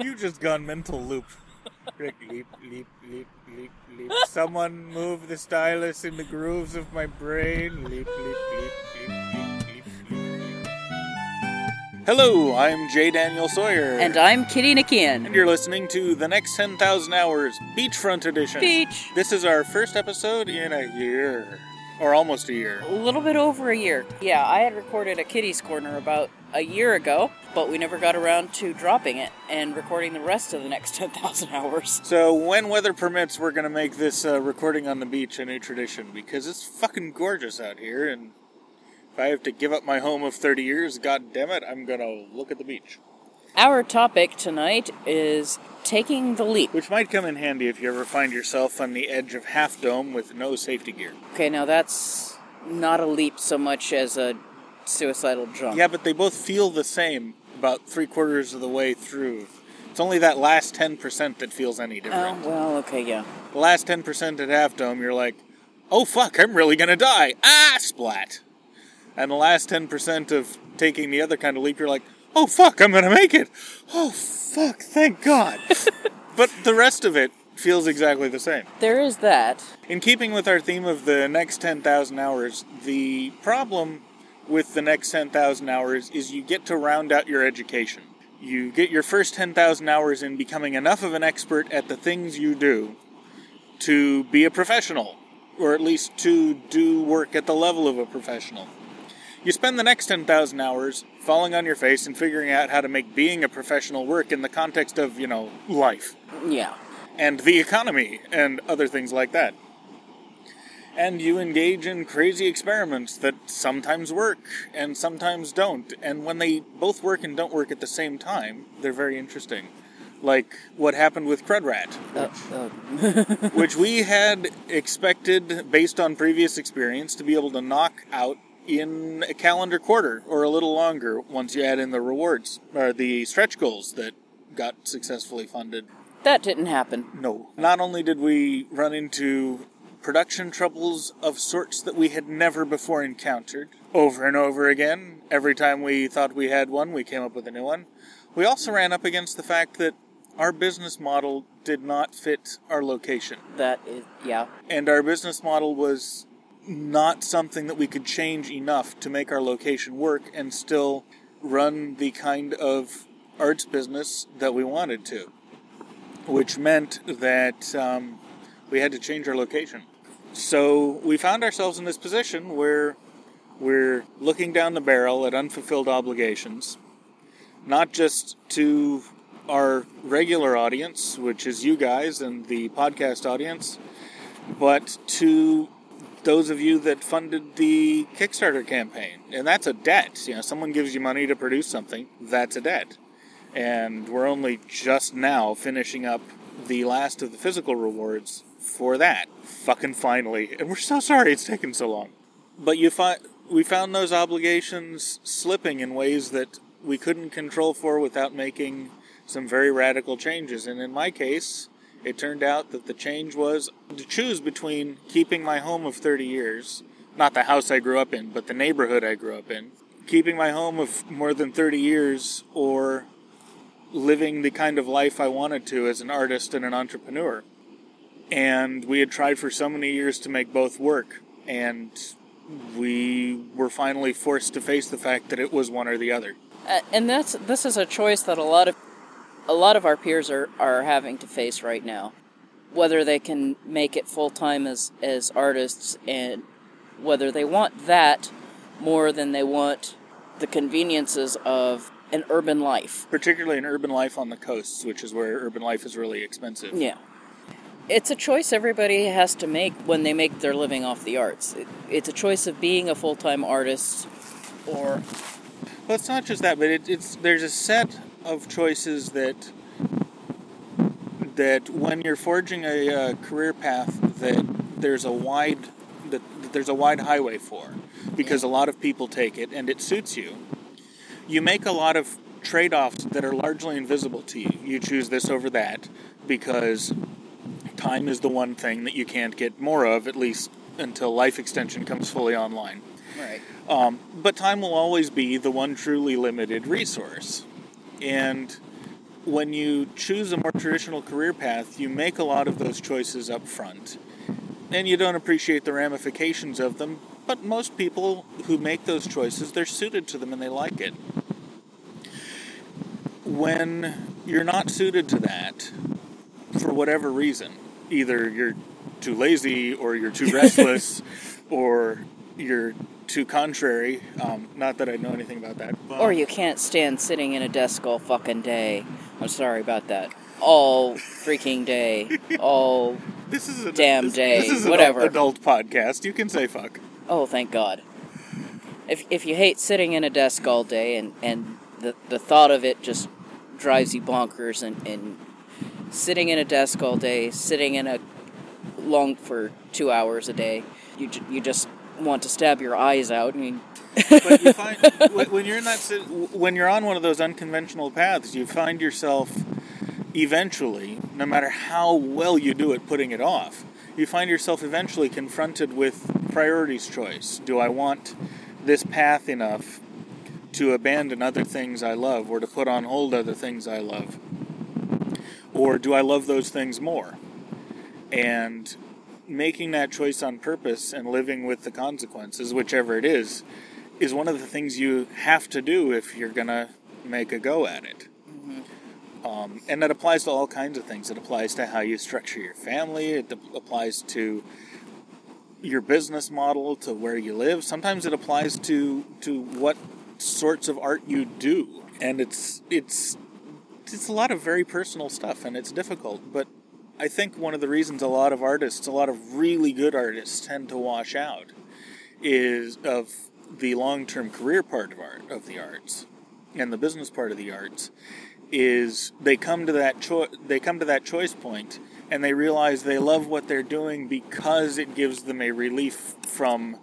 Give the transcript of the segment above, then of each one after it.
you just gone mental loop. Leap, leap, leap, leap, leap, leap. Someone move the stylus in the grooves of my brain. Leap, leap, leap, leap, leap, leap, leap. Hello, I'm J. Daniel Sawyer. And I'm Kitty And you're listening to The Next 10,000 Hours Beachfront Edition. Beach. This is our first episode in a year. Or almost a year. A little bit over a year. Yeah, I had recorded a Kitty's Corner about a year ago, but we never got around to dropping it and recording the rest of the next 10,000 hours. So, when weather permits, we're going to make this uh, recording on the beach a new tradition because it's fucking gorgeous out here. And if I have to give up my home of 30 years, god damn it, I'm going to look at the beach. Our topic tonight is taking the leap. Which might come in handy if you ever find yourself on the edge of Half Dome with no safety gear. Okay, now that's not a leap so much as a suicidal jump. Yeah, but they both feel the same about three quarters of the way through. It's only that last 10% that feels any Oh, different. well, okay, yeah. The last 10% at Half Dome, you're like, oh fuck, I'm really gonna die. Ah, splat. And the last 10% of taking the other kind of leap, you're like, oh fuck, I'm gonna make it. Oh fuck, thank God. but the rest of it feels exactly the same. There is that. In keeping with our theme of the next 10,000 hours, the problem with the next 10,000 hours is you get to round out your education. You get your first 10,000 hours in becoming enough of an expert at the things you do to be a professional, or at least to do work at the level of a professional. You spend the next 10,000 hours falling on your face and figuring out how to make being a professional work in the context of, you know, life Yeah. and the economy and other things like that. And you engage in crazy experiments that sometimes work and sometimes don't. And when they both work and don't work at the same time, they're very interesting. Like what happened with Crudrat, Uh, uh, which we had expected, based on previous experience, to be able to knock out in a calendar quarter or a little longer once you add in the rewards or the stretch goals that got successfully funded. that didn't happen. No. Not only did we run into production troubles of sorts that we had never before encountered over and over again, every time we thought we had one, we came up with a new one. We also ran up against the fact that our business model did not fit our location. That is, yeah. And our business model was not something that we could change enough to make our location work and still run the kind of arts business that we wanted to. Which meant that um, we had to change our location. So we found ourselves in this position where we're looking down the barrel at unfulfilled obligations, not just to our regular audience, which is you guys and the podcast audience, but to those of you that funded the Kickstarter campaign. And that's a debt. You know, someone gives you money to produce something, that's a debt. And we're only just now finishing up the last of the physical rewards for that. Fucking finally. And we're so sorry it's taken so long. But you find we found those obligations slipping in ways that we couldn't control for without making some very radical changes. And in my case, it turned out that the change was to choose between keeping my home of 30 years, not the house I grew up in, but the neighborhood I grew up in, keeping my home of more than 30 years, or living the kind of life I wanted to as an artist and an entrepreneur. And we had tried for so many years to make both work, and we were finally forced to face the fact that it was one or the other. Uh, and that's this is a choice that a lot of a lot of our peers are, are having to face right now. Whether they can make it full time as as artists and whether they want that more than they want the conveniences of an urban life. Particularly an urban life on the coasts, which is where urban life is really expensive. yeah. It's a choice everybody has to make when they make their living off the arts. It, it's a choice of being a full-time artist or Well, it's not just that, but it, it's there's a set of choices that that when you're forging a uh, career path that there's a wide that, that there's a wide highway for because a lot of people take it and it suits you. You make a lot of trade-offs that are largely invisible to you. You choose this over that because time is the one thing that you can't get more of at least until life extension comes fully online. right Um, but time will always be the one truly limited resource. And when you choose a more traditional career path, you make a lot of those choices up front. And you don't appreciate the ramifications of them, but most people who make those choices, they're suited to them and they like it. When you're not suited to that, for whatever reason, either you're too lazy or you're too restless or you're too contrary. Um, not that I know anything about that. but- Or you can't stand sitting in a desk all fucking day. I'm sorry about that. All freaking day. All. this is a damn this, day, This is an whatever. adult podcast. You can say fuck. Oh, thank God. If, if you hate sitting in a desk all day and, and the, the thought of it just drives you bonkers and, and sitting in a desk all day, sitting in a long for two hours a day, you, you just want to stab your eyes out. I mean, But you find when you're in that when you're on one of those unconventional paths, you find yourself eventually, no matter how well you do at putting it off, you find yourself eventually confronted with priorities choice. Do I want this path enough to abandon other things I love or to put on hold other things I love? Or do I love those things more? And making that choice on purpose and living with the consequences, whichever it is, is one of the things you have to do if you're going to make a go at it. Um, and that applies to all kinds of things. It applies to how you structure your family, it ap- applies to your business model, to where you live. Sometimes it applies to, to what sorts of art you do. And it's, it's, it's a lot of very personal stuff and it's difficult. But I think one of the reasons a lot of artists, a lot of really good artists, tend to wash out is of the long-term career part of art of the arts and the business part of the arts is they come to that cho- they come to that choice point and they realize they love what they're doing because it gives them a relief from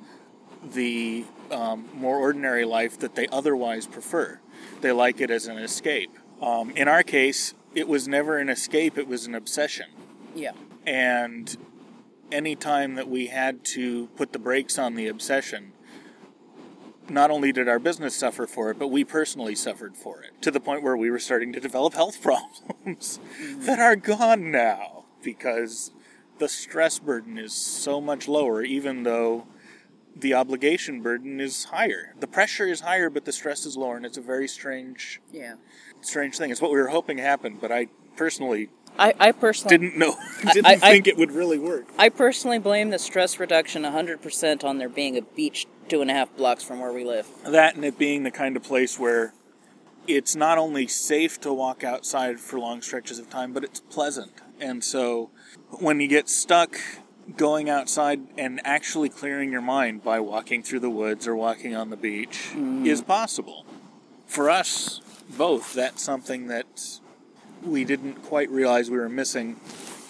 the um, more ordinary life that they otherwise prefer. They like it as an escape. Um, in our case, it was never an escape; it was an obsession. Yeah. And any time that we had to put the brakes on the obsession, not only did our business suffer for it, but we personally suffered for it to the point where we were starting to develop health problems that are gone now because the stress burden is so much lower, even though the obligation burden is higher. The pressure is higher, but the stress is lower, and it's a very strange, Yeah. strange thing. It's what we were hoping happened, but I personally I, I personally didn't know, I- didn't I- I- think it would really work. I personally blame the stress reduction 100% on there being a beach two and a half blocks from where we live. That and it being the kind of place where it's not only safe to walk outside for long stretches of time, but it's pleasant. And so when you get stuck going outside and actually clearing your mind by walking through the woods or walking on the beach mm-hmm. is possible. For us both, that's something that we didn't quite realize we were missing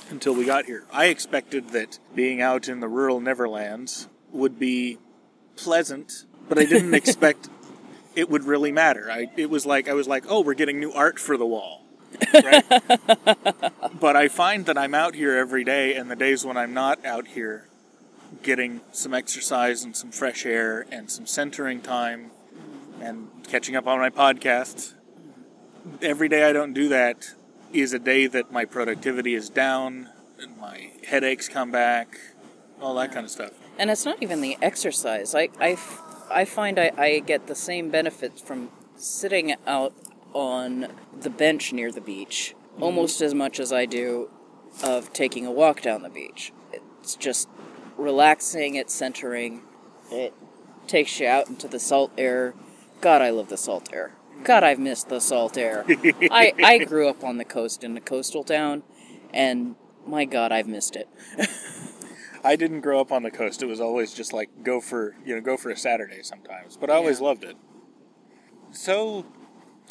until we got here. I expected that being out in the rural Neverlands would be pleasant, but I didn't expect it would really matter. I it was like I was like, "Oh, we're getting new art for the wall." Right? but I find that I'm out here every day and the days when I'm not out here getting some exercise and some fresh air and some centering time and catching up on my podcasts. Every day I don't do that is a day that my productivity is down, and my headaches come back, all that kind of stuff. And it's not even the exercise. I, I, f- I find I, I get the same benefits from sitting out on the bench near the beach mm-hmm. almost as much as I do of taking a walk down the beach. It's just relaxing, it's centering, it takes you out into the salt air. God, I love the salt air. God, I've missed the salt air. I, I grew up on the coast in a coastal town, and my God, I've missed it. I didn't grow up on the coast. It was always just like go for you know go for a Saturday sometimes. But I always Yeah. loved it. So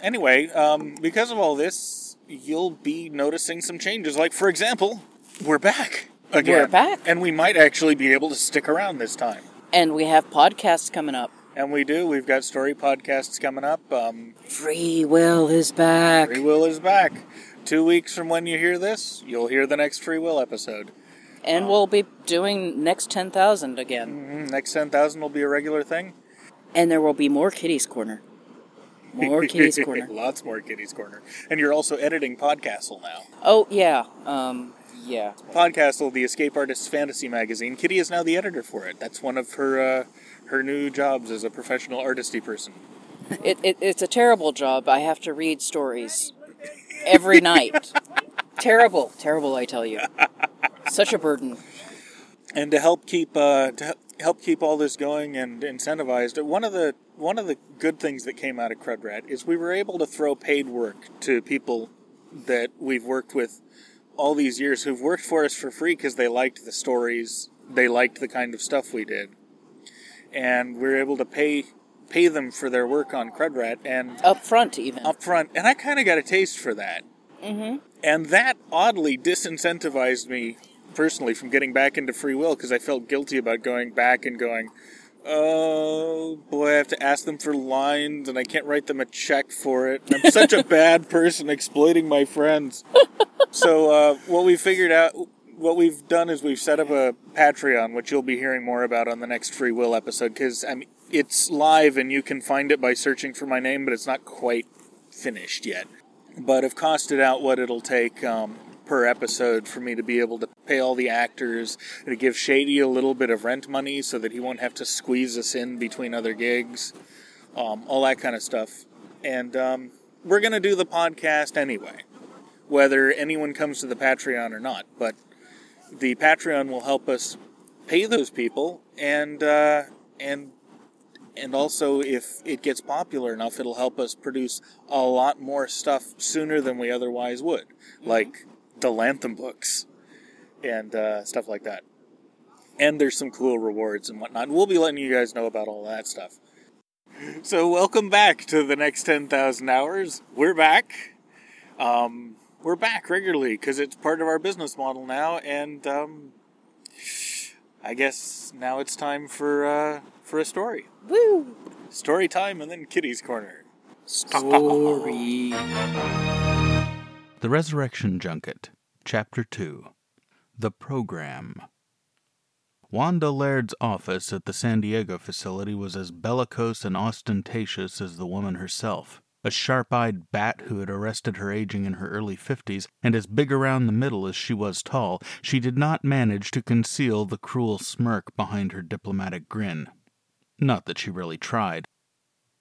anyway, um, because of all this, you'll be noticing some changes. Like for example, we're back again. We're back. and we might actually be able to stick around this time. And we have podcasts coming up. And we do. We've got story podcasts coming up. Um, Free Will is back. Free Will is back. Two weeks from when you hear this, you'll hear the next Free Will episode. And we'll be doing next 10,000 again. Mhm, Next 10,000 will be a regular thing. And there will be more Kitty's Corner. More Kitty's Corner. Lots more Kitty's Corner. And you're also editing Podcastle now. Oh yeah, um, yeah. Podcastle, the escape artist's fantasy magazine. Kitty is now the editor for it. That's one of her uh, her new jobs as a professional artisty person. It, it it's a terrible job. I have to read stories every night. terrible, terrible. I tell you, such a burden. And to help keep uh, to help keep all this going and incentivized, one of the one of the good things that came out of Crudrat is we were able to throw paid work to people that we've worked with all these years who've worked for us for free because they liked the stories, they liked the kind of stuff we did, and we are able to pay pay them for their work on Crudrat and Up front, even. up front, and I kind of got a taste for that. Mm-hmm. And that oddly disincentivized me personally from getting back into free will because I felt guilty about going back and going, oh boy, I have to ask them for lines and I can't write them a check for it. I'm such a bad person exploiting my friends. so, uh, what we figured out, what we've done is we've set up a Patreon, which you'll be hearing more about on the next free will episode because I mean, it's live and you can find it by searching for my name, but it's not quite finished yet. But I've costed out what it'll take um, per episode for me to be able to pay all the actors, to give Shady a little bit of rent money so that he won't have to squeeze us in between other gigs, um, all that kind of stuff. And um, we're going to do the podcast anyway, whether anyone comes to the Patreon or not. But the Patreon will help us pay those people and uh, and and also if it gets popular enough it'll help us produce a lot more stuff sooner than we otherwise would like the Lantham books and uh, stuff like that. And there's some cool rewards and whatnot. We'll be letting you guys know about all that stuff. So welcome back to the next 10000 hours. We're back. Um, we're back regularly because it's part of our business model now and um, i guess now it's time for uh, for a story Woo! Story time and then Kitty's Corner. Story. The Resurrection Junket, Chapter 2 The Program. Wanda Laird's office at the San Diego facility was as bellicose and ostentatious as the woman herself. A sharp eyed bat who had arrested her aging in her early fifties, and as big around the middle as she was tall, she did not manage to conceal the cruel smirk behind her diplomatic grin. Not that she really tried.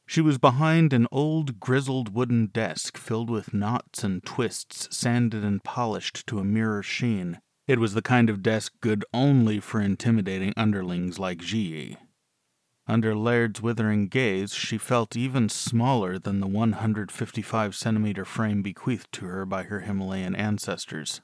She was behind an old grizzled wooden desk filled with knots and twists sanded and polished to a mirror sheen. It was the kind of desk good only for intimidating underlings like Ji. Under Laird's withering gaze, she felt even smaller than the 155 centimeter frame bequeathed to her by her Himalayan ancestors.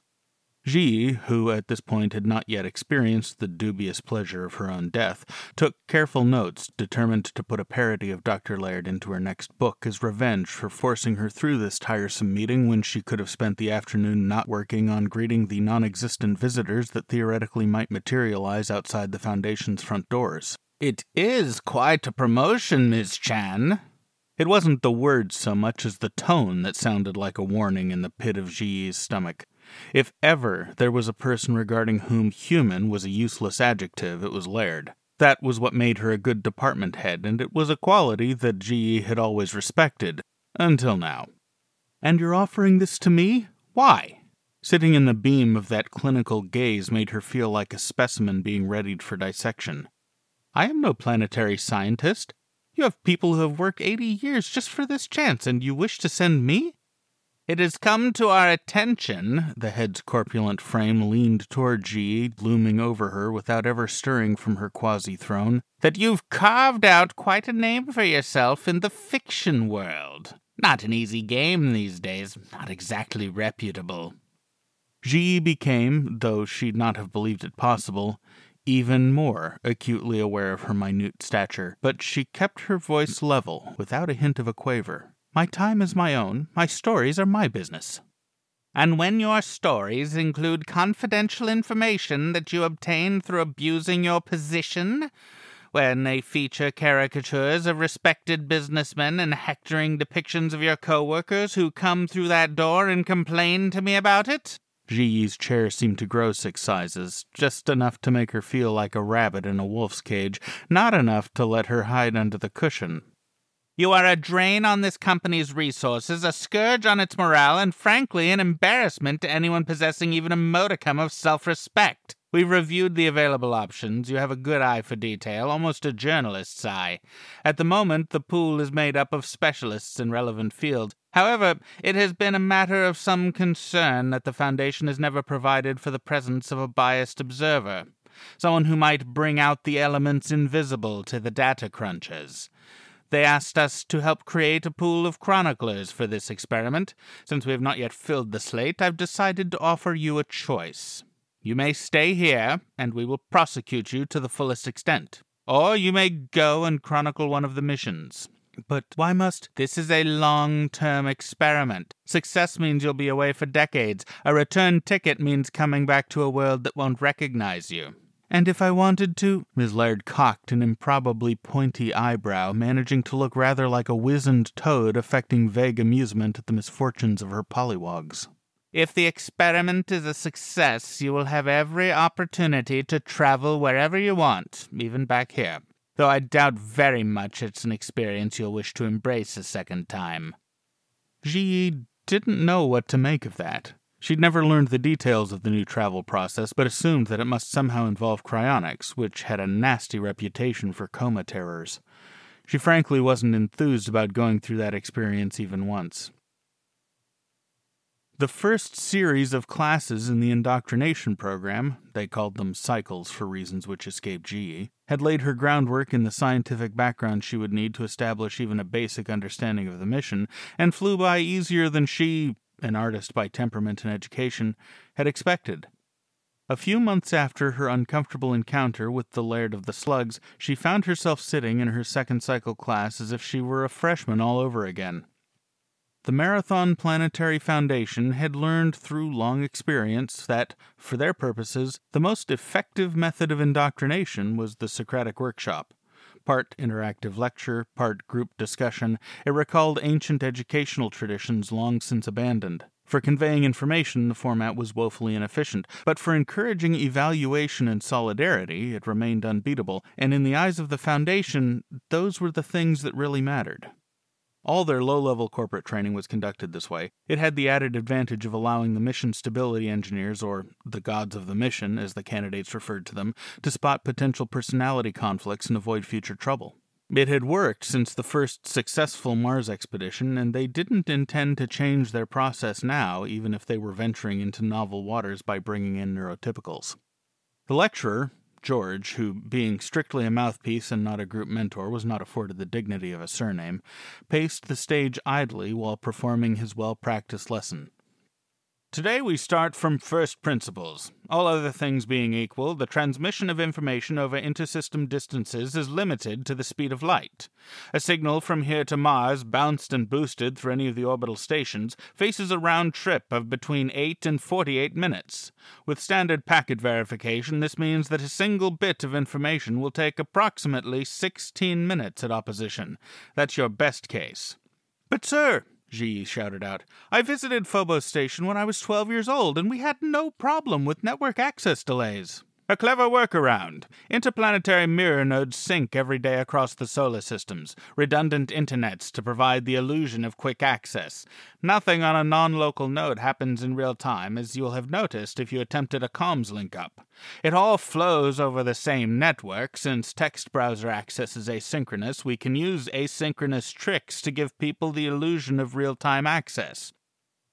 Ji, who at this point had not yet experienced the dubious pleasure of her own death, took careful notes, determined to put a parody of Dr. Laird into her next book as revenge for forcing her through this tiresome meeting when she could have spent the afternoon not working on greeting the non existent visitors that theoretically might materialize outside the Foundation's front doors. It is quite a promotion, Miss Chan. It wasn't the words so much as the tone that sounded like a warning in the pit of Ji's stomach. If ever there was a person regarding whom human was a useless adjective, it was Laird. That was what made her a good department head, and it was a quality that Ji had always respected. Until now. And you're offering this to me? Why? Sitting in the beam of that clinical gaze made her feel like a specimen being readied for dissection. I am no planetary scientist. You have people who have worked eighty years just for this chance, and you wish to send me? It has come to our attention, the head's corpulent frame leaned toward Ji, looming over her without ever stirring from her quasi throne, that you've carved out quite a name for yourself in the fiction world. Not an easy game these days, not exactly reputable. Ji became, though she'd not have believed it possible, even more acutely aware of her minute stature, but she kept her voice level, without a hint of a quaver. My time is my own. My stories are my business. And when your stories include confidential information that you obtain through abusing your position, when they feature caricatures of respected businessmen and hectoring depictions of your co-workers who come through that door and complain to me about it? Ji's chair seemed to grow six sizes, just enough to make her feel like a rabbit in a wolf's cage, not enough to let her hide under the cushion. You are a drain on this company's resources, a scourge on its morale, and frankly, an embarrassment to anyone possessing even a modicum of self respect. We've reviewed the available options. You have a good eye for detail, almost a journalist's eye. At the moment, the pool is made up of specialists in relevant fields. However, it has been a matter of some concern that the Foundation has never provided for the presence of a biased observer, someone who might bring out the elements invisible to the data crunchers. They asked us to help create a pool of chroniclers for this experiment. Since we have not yet filled the slate, I've decided to offer you a choice. You may stay here, and we will prosecute you to the fullest extent. Or you may go and chronicle one of the missions. But why must? This is a long term experiment. Success means you'll be away for decades. A return ticket means coming back to a world that won't recognize you. And if I wanted to? Miss Laird cocked an improbably pointy eyebrow, managing to look rather like a wizened toad affecting vague amusement at the misfortunes of her pollywogs. If the experiment is a success, you will have every opportunity to travel wherever you want, even back here. Though I doubt very much it's an experience you'll wish to embrace a second time. Ji didn't know what to make of that. She'd never learned the details of the new travel process, but assumed that it must somehow involve cryonics, which had a nasty reputation for coma terrors. She frankly wasn't enthused about going through that experience even once. The first series of classes in the indoctrination program, they called them cycles for reasons which escaped Ji, had laid her groundwork in the scientific background she would need to establish even a basic understanding of the mission, and flew by easier than she, an artist by temperament and education, had expected. A few months after her uncomfortable encounter with the Laird of the Slugs, she found herself sitting in her second cycle class as if she were a freshman all over again. The Marathon Planetary Foundation had learned through long experience that, for their purposes, the most effective method of indoctrination was the Socratic workshop. Part interactive lecture, part group discussion, it recalled ancient educational traditions long since abandoned. For conveying information, the format was woefully inefficient, but for encouraging evaluation and solidarity, it remained unbeatable, and in the eyes of the Foundation, those were the things that really mattered. All their low level corporate training was conducted this way. It had the added advantage of allowing the mission stability engineers, or the gods of the mission, as the candidates referred to them, to spot potential personality conflicts and avoid future trouble. It had worked since the first successful Mars expedition, and they didn't intend to change their process now, even if they were venturing into novel waters by bringing in neurotypicals. The lecturer, George, who, being strictly a mouthpiece and not a group mentor, was not afforded the dignity of a surname, paced the stage idly while performing his well practiced lesson. Today we start from first principles. All other things being equal, the transmission of information over intersystem distances is limited to the speed of light. A signal from here to Mars, bounced and boosted through any of the orbital stations, faces a round trip of between 8 and 48 minutes. With standard packet verification, this means that a single bit of information will take approximately 16 minutes at opposition. That's your best case. But, sir, Ji shouted out. I visited Phobos Station when I was 12 years old, and we had no problem with network access delays. A clever workaround. Interplanetary mirror nodes sync every day across the solar systems, redundant internets to provide the illusion of quick access. Nothing on a non local node happens in real time, as you'll have noticed if you attempted a comms link up. It all flows over the same network. Since text browser access is asynchronous, we can use asynchronous tricks to give people the illusion of real time access.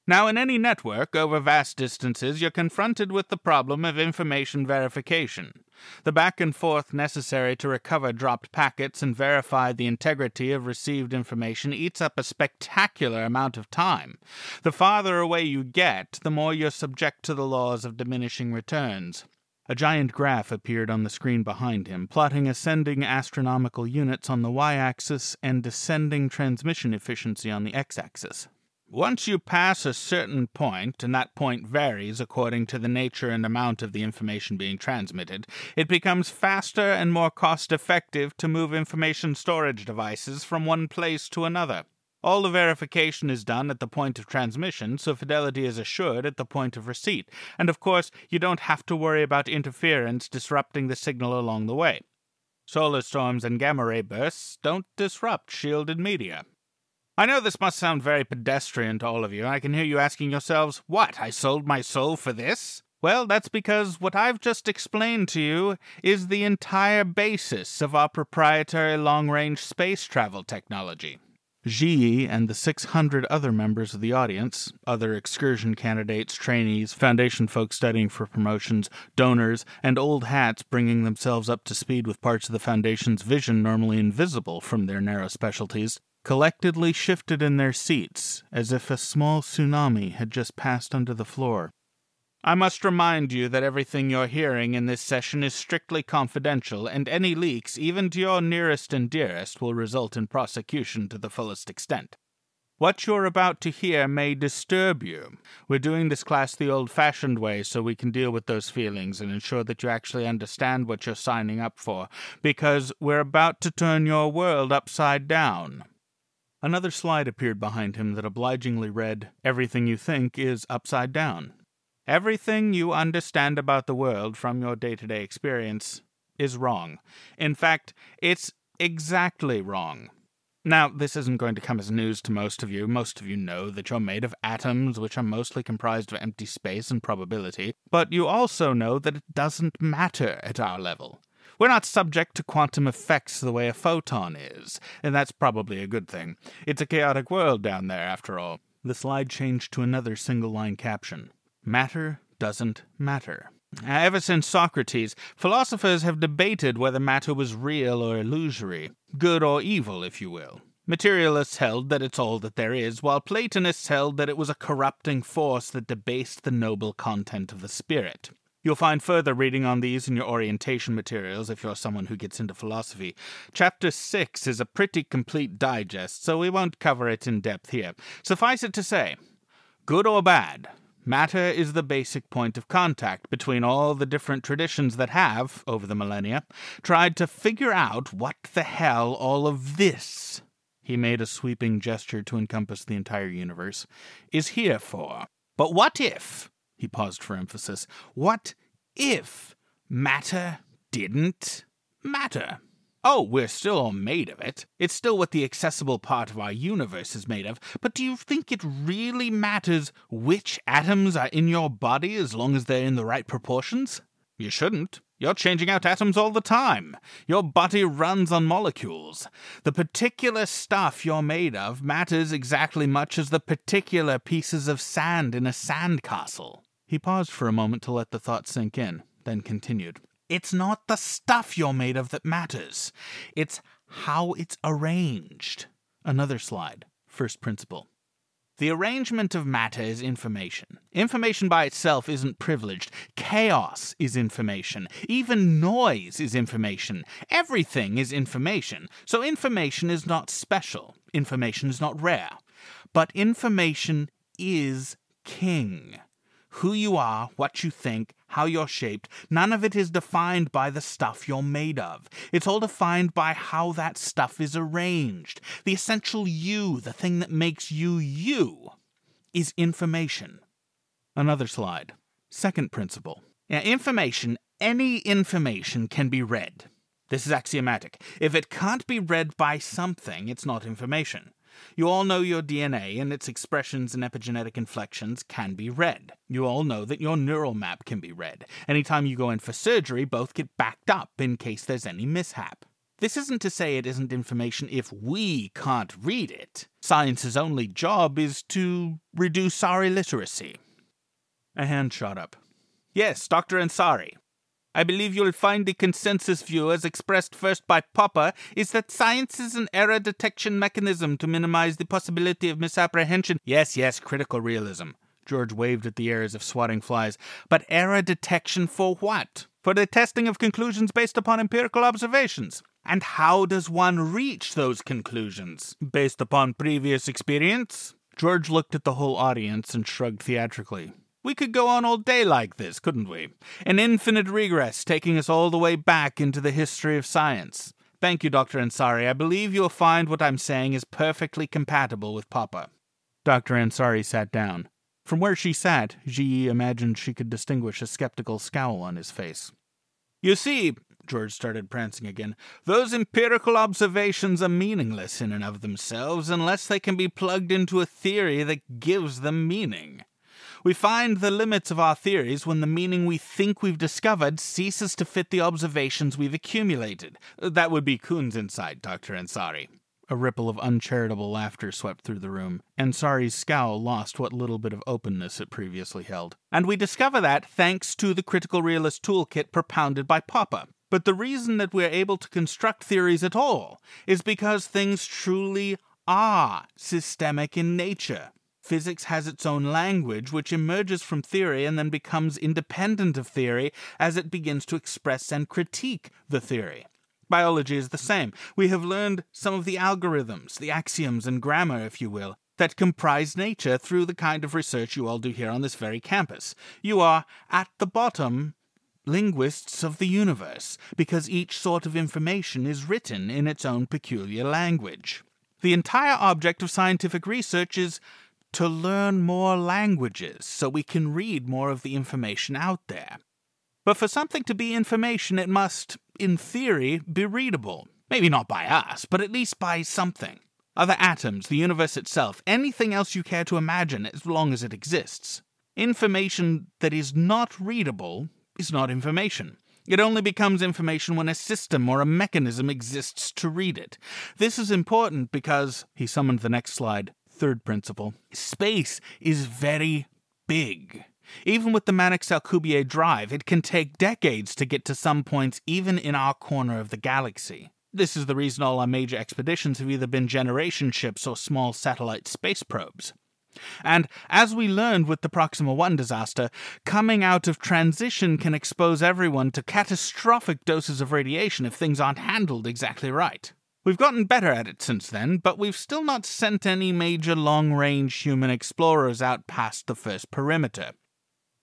Now, in any network over vast distances, you're confronted with the problem of information verification. The back and forth necessary to recover dropped packets and verify the integrity of received information eats up a spectacular amount of time. The farther away you get, the more you're subject to the laws of diminishing returns. A giant graph appeared on the screen behind him, plotting ascending astronomical units on the y axis and descending transmission efficiency on the x axis. Once you pass a certain point, and that point varies according to the nature and amount of the information being transmitted, it becomes faster and more cost effective to move information storage devices from one place to another. All the verification is done at the point of transmission, so fidelity is assured at the point of receipt, and of course, you don't have to worry about interference disrupting the signal along the way. Solar storms and gamma ray bursts don't disrupt shielded media. I know this must sound very pedestrian to all of you. I can hear you asking yourselves, What? I sold my soul for this? Well, that's because what I've just explained to you is the entire basis of our proprietary long range space travel technology. Ji and the 600 other members of the audience, other excursion candidates, trainees, Foundation folks studying for promotions, donors, and old hats bringing themselves up to speed with parts of the Foundation's vision normally invisible from their narrow specialties, collectively shifted in their seats as if a small tsunami had just passed under the floor. I must remind you that everything you're hearing in this session is strictly confidential, and any leaks, even to your nearest and dearest, will result in prosecution to the fullest extent. What you're about to hear may disturb you. We're doing this class the old fashioned way so we can deal with those feelings and ensure that you actually understand what you're signing up for, because we're about to turn your world upside down. Another slide appeared behind him that obligingly read, Everything you think is upside down. Everything you understand about the world from your day to day experience is wrong. In fact, it's exactly wrong. Now, this isn't going to come as news to most of you. Most of you know that you're made of atoms, which are mostly comprised of empty space and probability, but you also know that it doesn't matter at our level. We're not subject to quantum effects the way a photon is, and that's probably a good thing. It's a chaotic world down there, after all. The slide changed to another single line caption Matter doesn't matter. Ever since Socrates, philosophers have debated whether matter was real or illusory, good or evil, if you will. Materialists held that it's all that there is, while Platonists held that it was a corrupting force that debased the noble content of the spirit. You'll find further reading on these in your orientation materials if you're someone who gets into philosophy. Chapter 6 is a pretty complete digest, so we won't cover it in depth here. Suffice it to say, good or bad, matter is the basic point of contact between all the different traditions that have, over the millennia, tried to figure out what the hell all of this, he made a sweeping gesture to encompass the entire universe, is here for. But what if? He paused for emphasis. What if matter didn't matter? Oh, we're still made of it. It's still what the accessible part of our universe is made of. But do you think it really matters which atoms are in your body as long as they're in the right proportions? You shouldn't. You're changing out atoms all the time. Your body runs on molecules. The particular stuff you're made of matters exactly much as the particular pieces of sand in a sandcastle. He paused for a moment to let the thought sink in, then continued. It's not the stuff you're made of that matters. It's how it's arranged. Another slide. First principle. The arrangement of matter is information. Information by itself isn't privileged. Chaos is information. Even noise is information. Everything is information. So information is not special. Information is not rare. But information is king who you are, what you think, how you're shaped, none of it is defined by the stuff you're made of. It's all defined by how that stuff is arranged. The essential you, the thing that makes you you, is information. Another slide. Second principle. Now, information, any information can be read. This is axiomatic. If it can't be read by something, it's not information. You all know your DNA and its expressions and epigenetic inflections can be read. You all know that your neural map can be read. Anytime you go in for surgery, both get backed up in case there's any mishap. This isn't to say it isn't information if we can't read it. Science's only job is to reduce our illiteracy. A hand shot up. Yes, Dr. Ansari. I believe you'll find the consensus view, as expressed first by Popper, is that science is an error detection mechanism to minimize the possibility of misapprehension. Yes, yes, critical realism. George waved at the air as if swatting flies. But error detection for what? For the testing of conclusions based upon empirical observations. And how does one reach those conclusions? Based upon previous experience? George looked at the whole audience and shrugged theatrically. We could go on all day like this, couldn't we? An infinite regress taking us all the way back into the history of science. Thank you, Dr. Ansari. I believe you'll find what I'm saying is perfectly compatible with Popper. Dr. Ansari sat down. From where she sat, Ji imagined she could distinguish a skeptical scowl on his face. You see, George started prancing again. Those empirical observations are meaningless in and of themselves unless they can be plugged into a theory that gives them meaning. We find the limits of our theories when the meaning we think we've discovered ceases to fit the observations we've accumulated. That would be Kuhn's insight, Dr. Ansari. A ripple of uncharitable laughter swept through the room. Ansari's scowl lost what little bit of openness it previously held. And we discover that thanks to the critical realist toolkit propounded by Popper. But the reason that we're able to construct theories at all is because things truly are systemic in nature. Physics has its own language, which emerges from theory and then becomes independent of theory as it begins to express and critique the theory. Biology is the same. We have learned some of the algorithms, the axioms and grammar, if you will, that comprise nature through the kind of research you all do here on this very campus. You are, at the bottom, linguists of the universe, because each sort of information is written in its own peculiar language. The entire object of scientific research is to learn more languages so we can read more of the information out there. But for something to be information, it must, in theory, be readable. Maybe not by us, but at least by something. Other atoms, the universe itself, anything else you care to imagine as long as it exists. Information that is not readable is not information. It only becomes information when a system or a mechanism exists to read it. This is important because, he summoned the next slide, third principle, space is very big. Even with the Mannix Alcubierre drive, it can take decades to get to some points even in our corner of the galaxy. This is the reason all our major expeditions have either been generation ships or small satellite space probes. And as we learned with the Proxima 1 disaster, coming out of transition can expose everyone to catastrophic doses of radiation if things aren't handled exactly right. We've gotten better at it since then, but we've still not sent any major long range human explorers out past the first perimeter.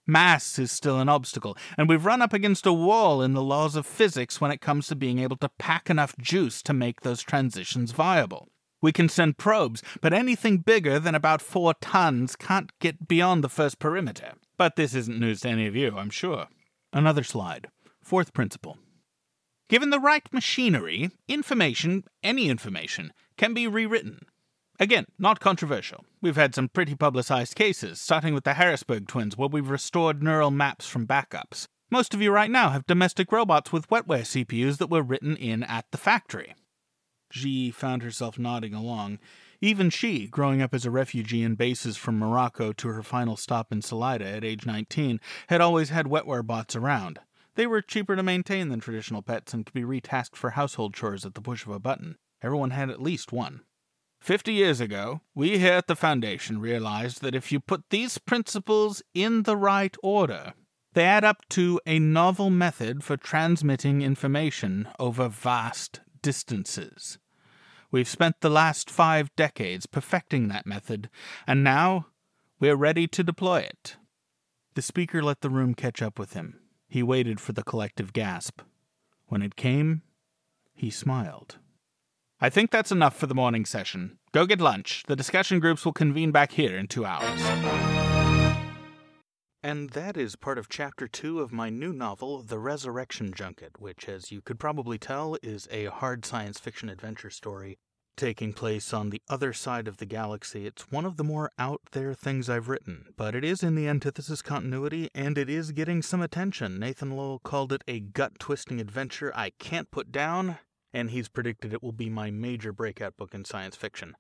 Mass is still an obstacle, and we've run up against a wall in the laws of physics when it comes to being able to pack enough juice to make those transitions viable. We can send probes, but anything bigger than about four tons can't get beyond the first perimeter. But this isn't news to any of you, I'm sure. Another slide. Fourth principle. Given the right machinery, information, any information, can be rewritten. Again, not controversial. We've had some pretty publicized cases, starting with the Harrisburg twins, where we've restored neural maps from backups. Most of you right now have domestic robots with wetware CPUs that were written in at the factory. Ji found herself nodding along. Even she, growing up as a refugee in bases from Morocco to her final stop in Salida at age 19, had always had wetware bots around. They were cheaper to maintain than traditional pets and could be retasked for household chores at the push of a button. Everyone had at least one. Fifty years ago, we here at the Foundation realized that if you put these principles in the right order, they add up to a novel method for transmitting information over vast distances. We've spent the last five decades perfecting that method, and now we're ready to deploy it. The speaker let the room catch up with him. He waited for the collective gasp. When it came, he smiled. I think that's enough for the morning session. Go get lunch. The discussion groups will convene back here in two hours. And that is part of chapter two of my new novel, The Resurrection Junket, which, as you could probably tell, is a hard science fiction adventure story taking place on the other side of the galaxy. It's one of the more out there things I've written, but it is in the antithesis continuity, and it is getting some attention. Nathan Lowell called it a gut twisting adventure I can't put down, and he's predicted it will be my major breakout book in science fiction.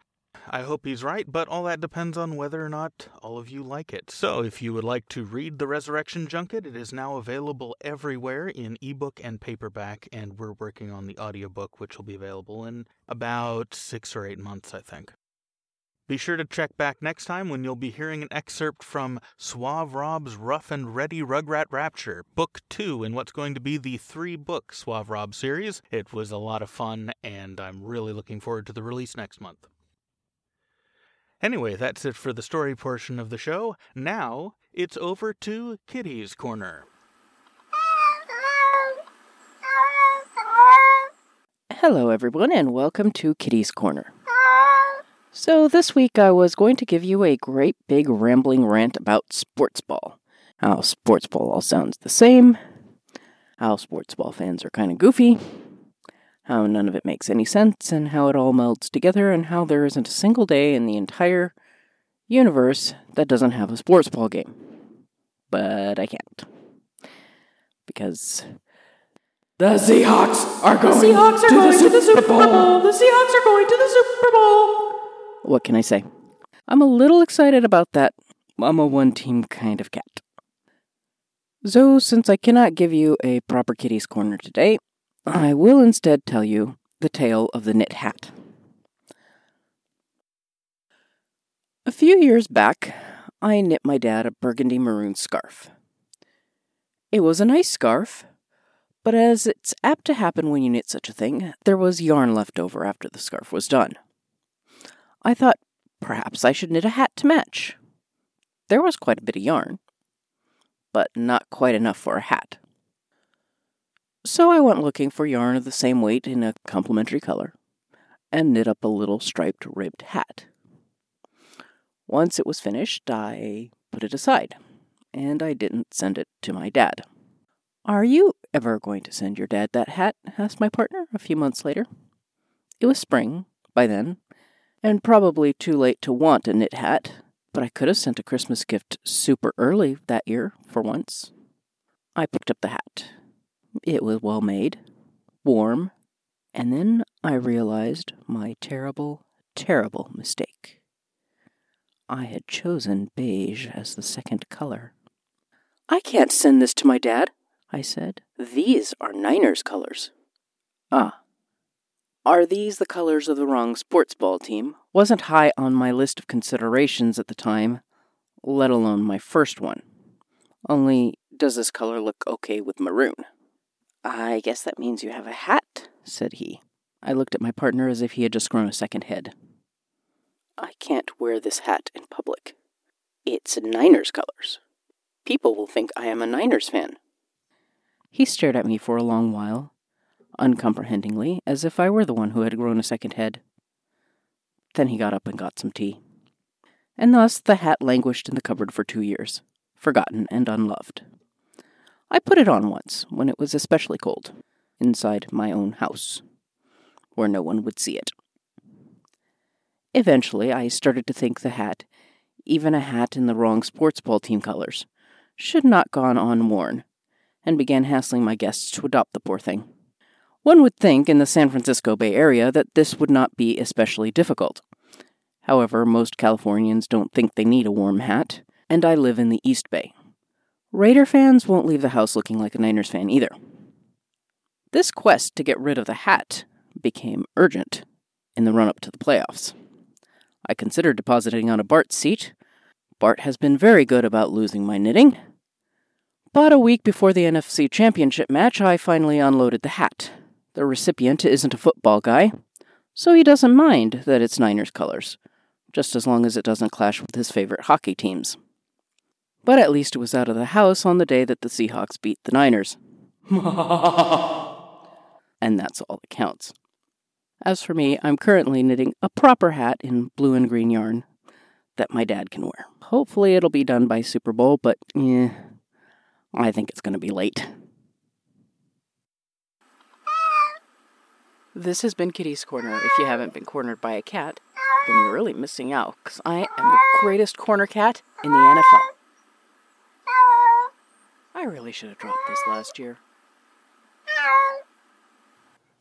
I hope he's right, but all that depends on whether or not all of you like it. So, if you would like to read The Resurrection Junket, it is now available everywhere in ebook and paperback, and we're working on the audiobook, which will be available in about six or eight months, I think. Be sure to check back next time when you'll be hearing an excerpt from Suave Rob's Rough and Ready Rugrat Rapture, Book 2 in what's going to be the three book Suave Rob series. It was a lot of fun, and I'm really looking forward to the release next month. Anyway, that's it for the story portion of the show. Now, it's over to Kitty's Corner. Hello, everyone, and welcome to Kitty's Corner. So, this week I was going to give you a great big rambling rant about sports ball. How sports ball all sounds the same. how sports ball fans are kind of goofy, how none of it makes any sense, and how it all melds together, and how there isn't a single day in the entire universe that doesn't have a sports ball game. But I can't. Because the Seahawks are going, The Seahawks are to, going the to the Super Bowl. Bowl. The Seahawks are going to the Super Bowl. What can I say? I'm a little excited about that. I'm a one team kind of cat. So, since I cannot give you a proper kitty's corner today, I will instead tell you the tale of the knit hat. A few years back, I knit my dad a burgundy maroon scarf. It was a nice scarf, but as it's apt to happen when you knit such a thing, there was yarn left over after the scarf was done. I thought perhaps I should knit a hat to match. There was quite a bit of yarn, but not quite enough for a hat. So I went looking for yarn of the same weight in a complementary color and knit up a little striped ribbed hat. Once it was finished, I put it aside, and I didn't send it to my dad. Are you ever going to send your dad that hat? asked my partner a few months later. It was spring by then, and probably too late to want a knit hat, but I could have sent a Christmas gift super early that year for once. I picked up the hat. It was well made, warm, and then I realized my terrible, terrible mistake. I had chosen beige as the second color. I can't send this to my dad, I said. These are Niners colors. Ah, are these the colors of the wrong sports ball team? Wasn't high on my list of considerations at the time, let alone my first one. Only, does this color look okay with maroon? I guess that means you have a hat, said he. I looked at my partner as if he had just grown a second head. I can't wear this hat in public. It's Niners colors. People will think I am a Niners fan. He stared at me for a long while, uncomprehendingly, as if I were the one who had grown a second head. Then he got up and got some tea. And thus the hat languished in the cupboard for two years, forgotten and unloved. I put it on once, when it was especially cold, inside my own house, where no one would see it. Eventually, I started to think the hat, even a hat in the wrong sports ball team colors, should not gone unworn, and began hassling my guests to adopt the poor thing. One would think in the San Francisco Bay Area that this would not be especially difficult. However, most Californians don't think they need a warm hat, and I live in the East Bay. Raider fans won't leave the house looking like a Niners fan either. This quest to get rid of the hat became urgent in the run up to the playoffs. I considered depositing on a Bart seat. Bart has been very good about losing my knitting. But a week before the NFC Championship match, I finally unloaded the hat. The recipient isn't a football guy, so he doesn't mind that it's Niners colors, just as long as it doesn't clash with his favorite hockey teams. But at least it was out of the house on the day that the Seahawks beat the Niners. and that's all that counts. As for me, I'm currently knitting a proper hat in blue and green yarn that my dad can wear. Hopefully, it'll be done by Super Bowl, but eh, I think it's going to be late. This has been Kitty's Corner. If you haven't been cornered by a cat, then you're really missing out, because I am the greatest corner cat in the NFL. I really should have dropped this last year.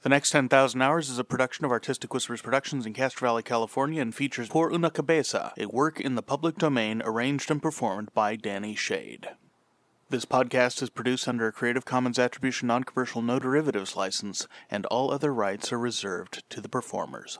The Next 10,000 Hours is a production of Artistic Whispers Productions in Castro Valley, California, and features Por Una Cabeza, a work in the public domain arranged and performed by Danny Shade. This podcast is produced under a Creative Commons Attribution Non Commercial No Derivatives license, and all other rights are reserved to the performers.